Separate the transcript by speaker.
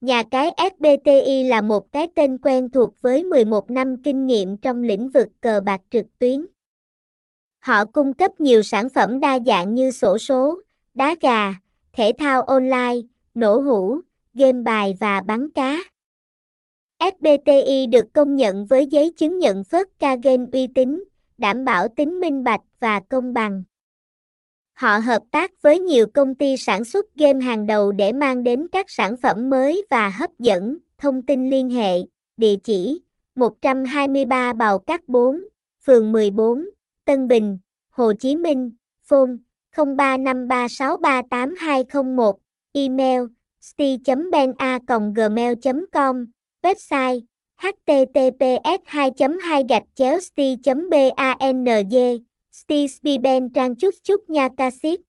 Speaker 1: Nhà cái SBTI là một cái tên quen thuộc với 11 năm kinh nghiệm trong lĩnh vực cờ bạc trực tuyến. Họ cung cấp nhiều sản phẩm đa dạng như sổ số, đá gà, thể thao online, nổ hũ, game bài và bắn cá. SBTI được công nhận với giấy chứng nhận phớt ca game uy tín, đảm bảo tính minh bạch và công bằng. Họ hợp tác với nhiều công ty sản xuất game hàng đầu để mang đến các sản phẩm mới và hấp dẫn. Thông tin liên hệ, địa chỉ 123 Bào Cát 4, phường 14, Tân Bình, Hồ Chí Minh, phone 0353638201, email sti.bena.gmail.com, website https 2 2 gạch chéo sti.bang Steve Spiben trang chúc chúc nha cassette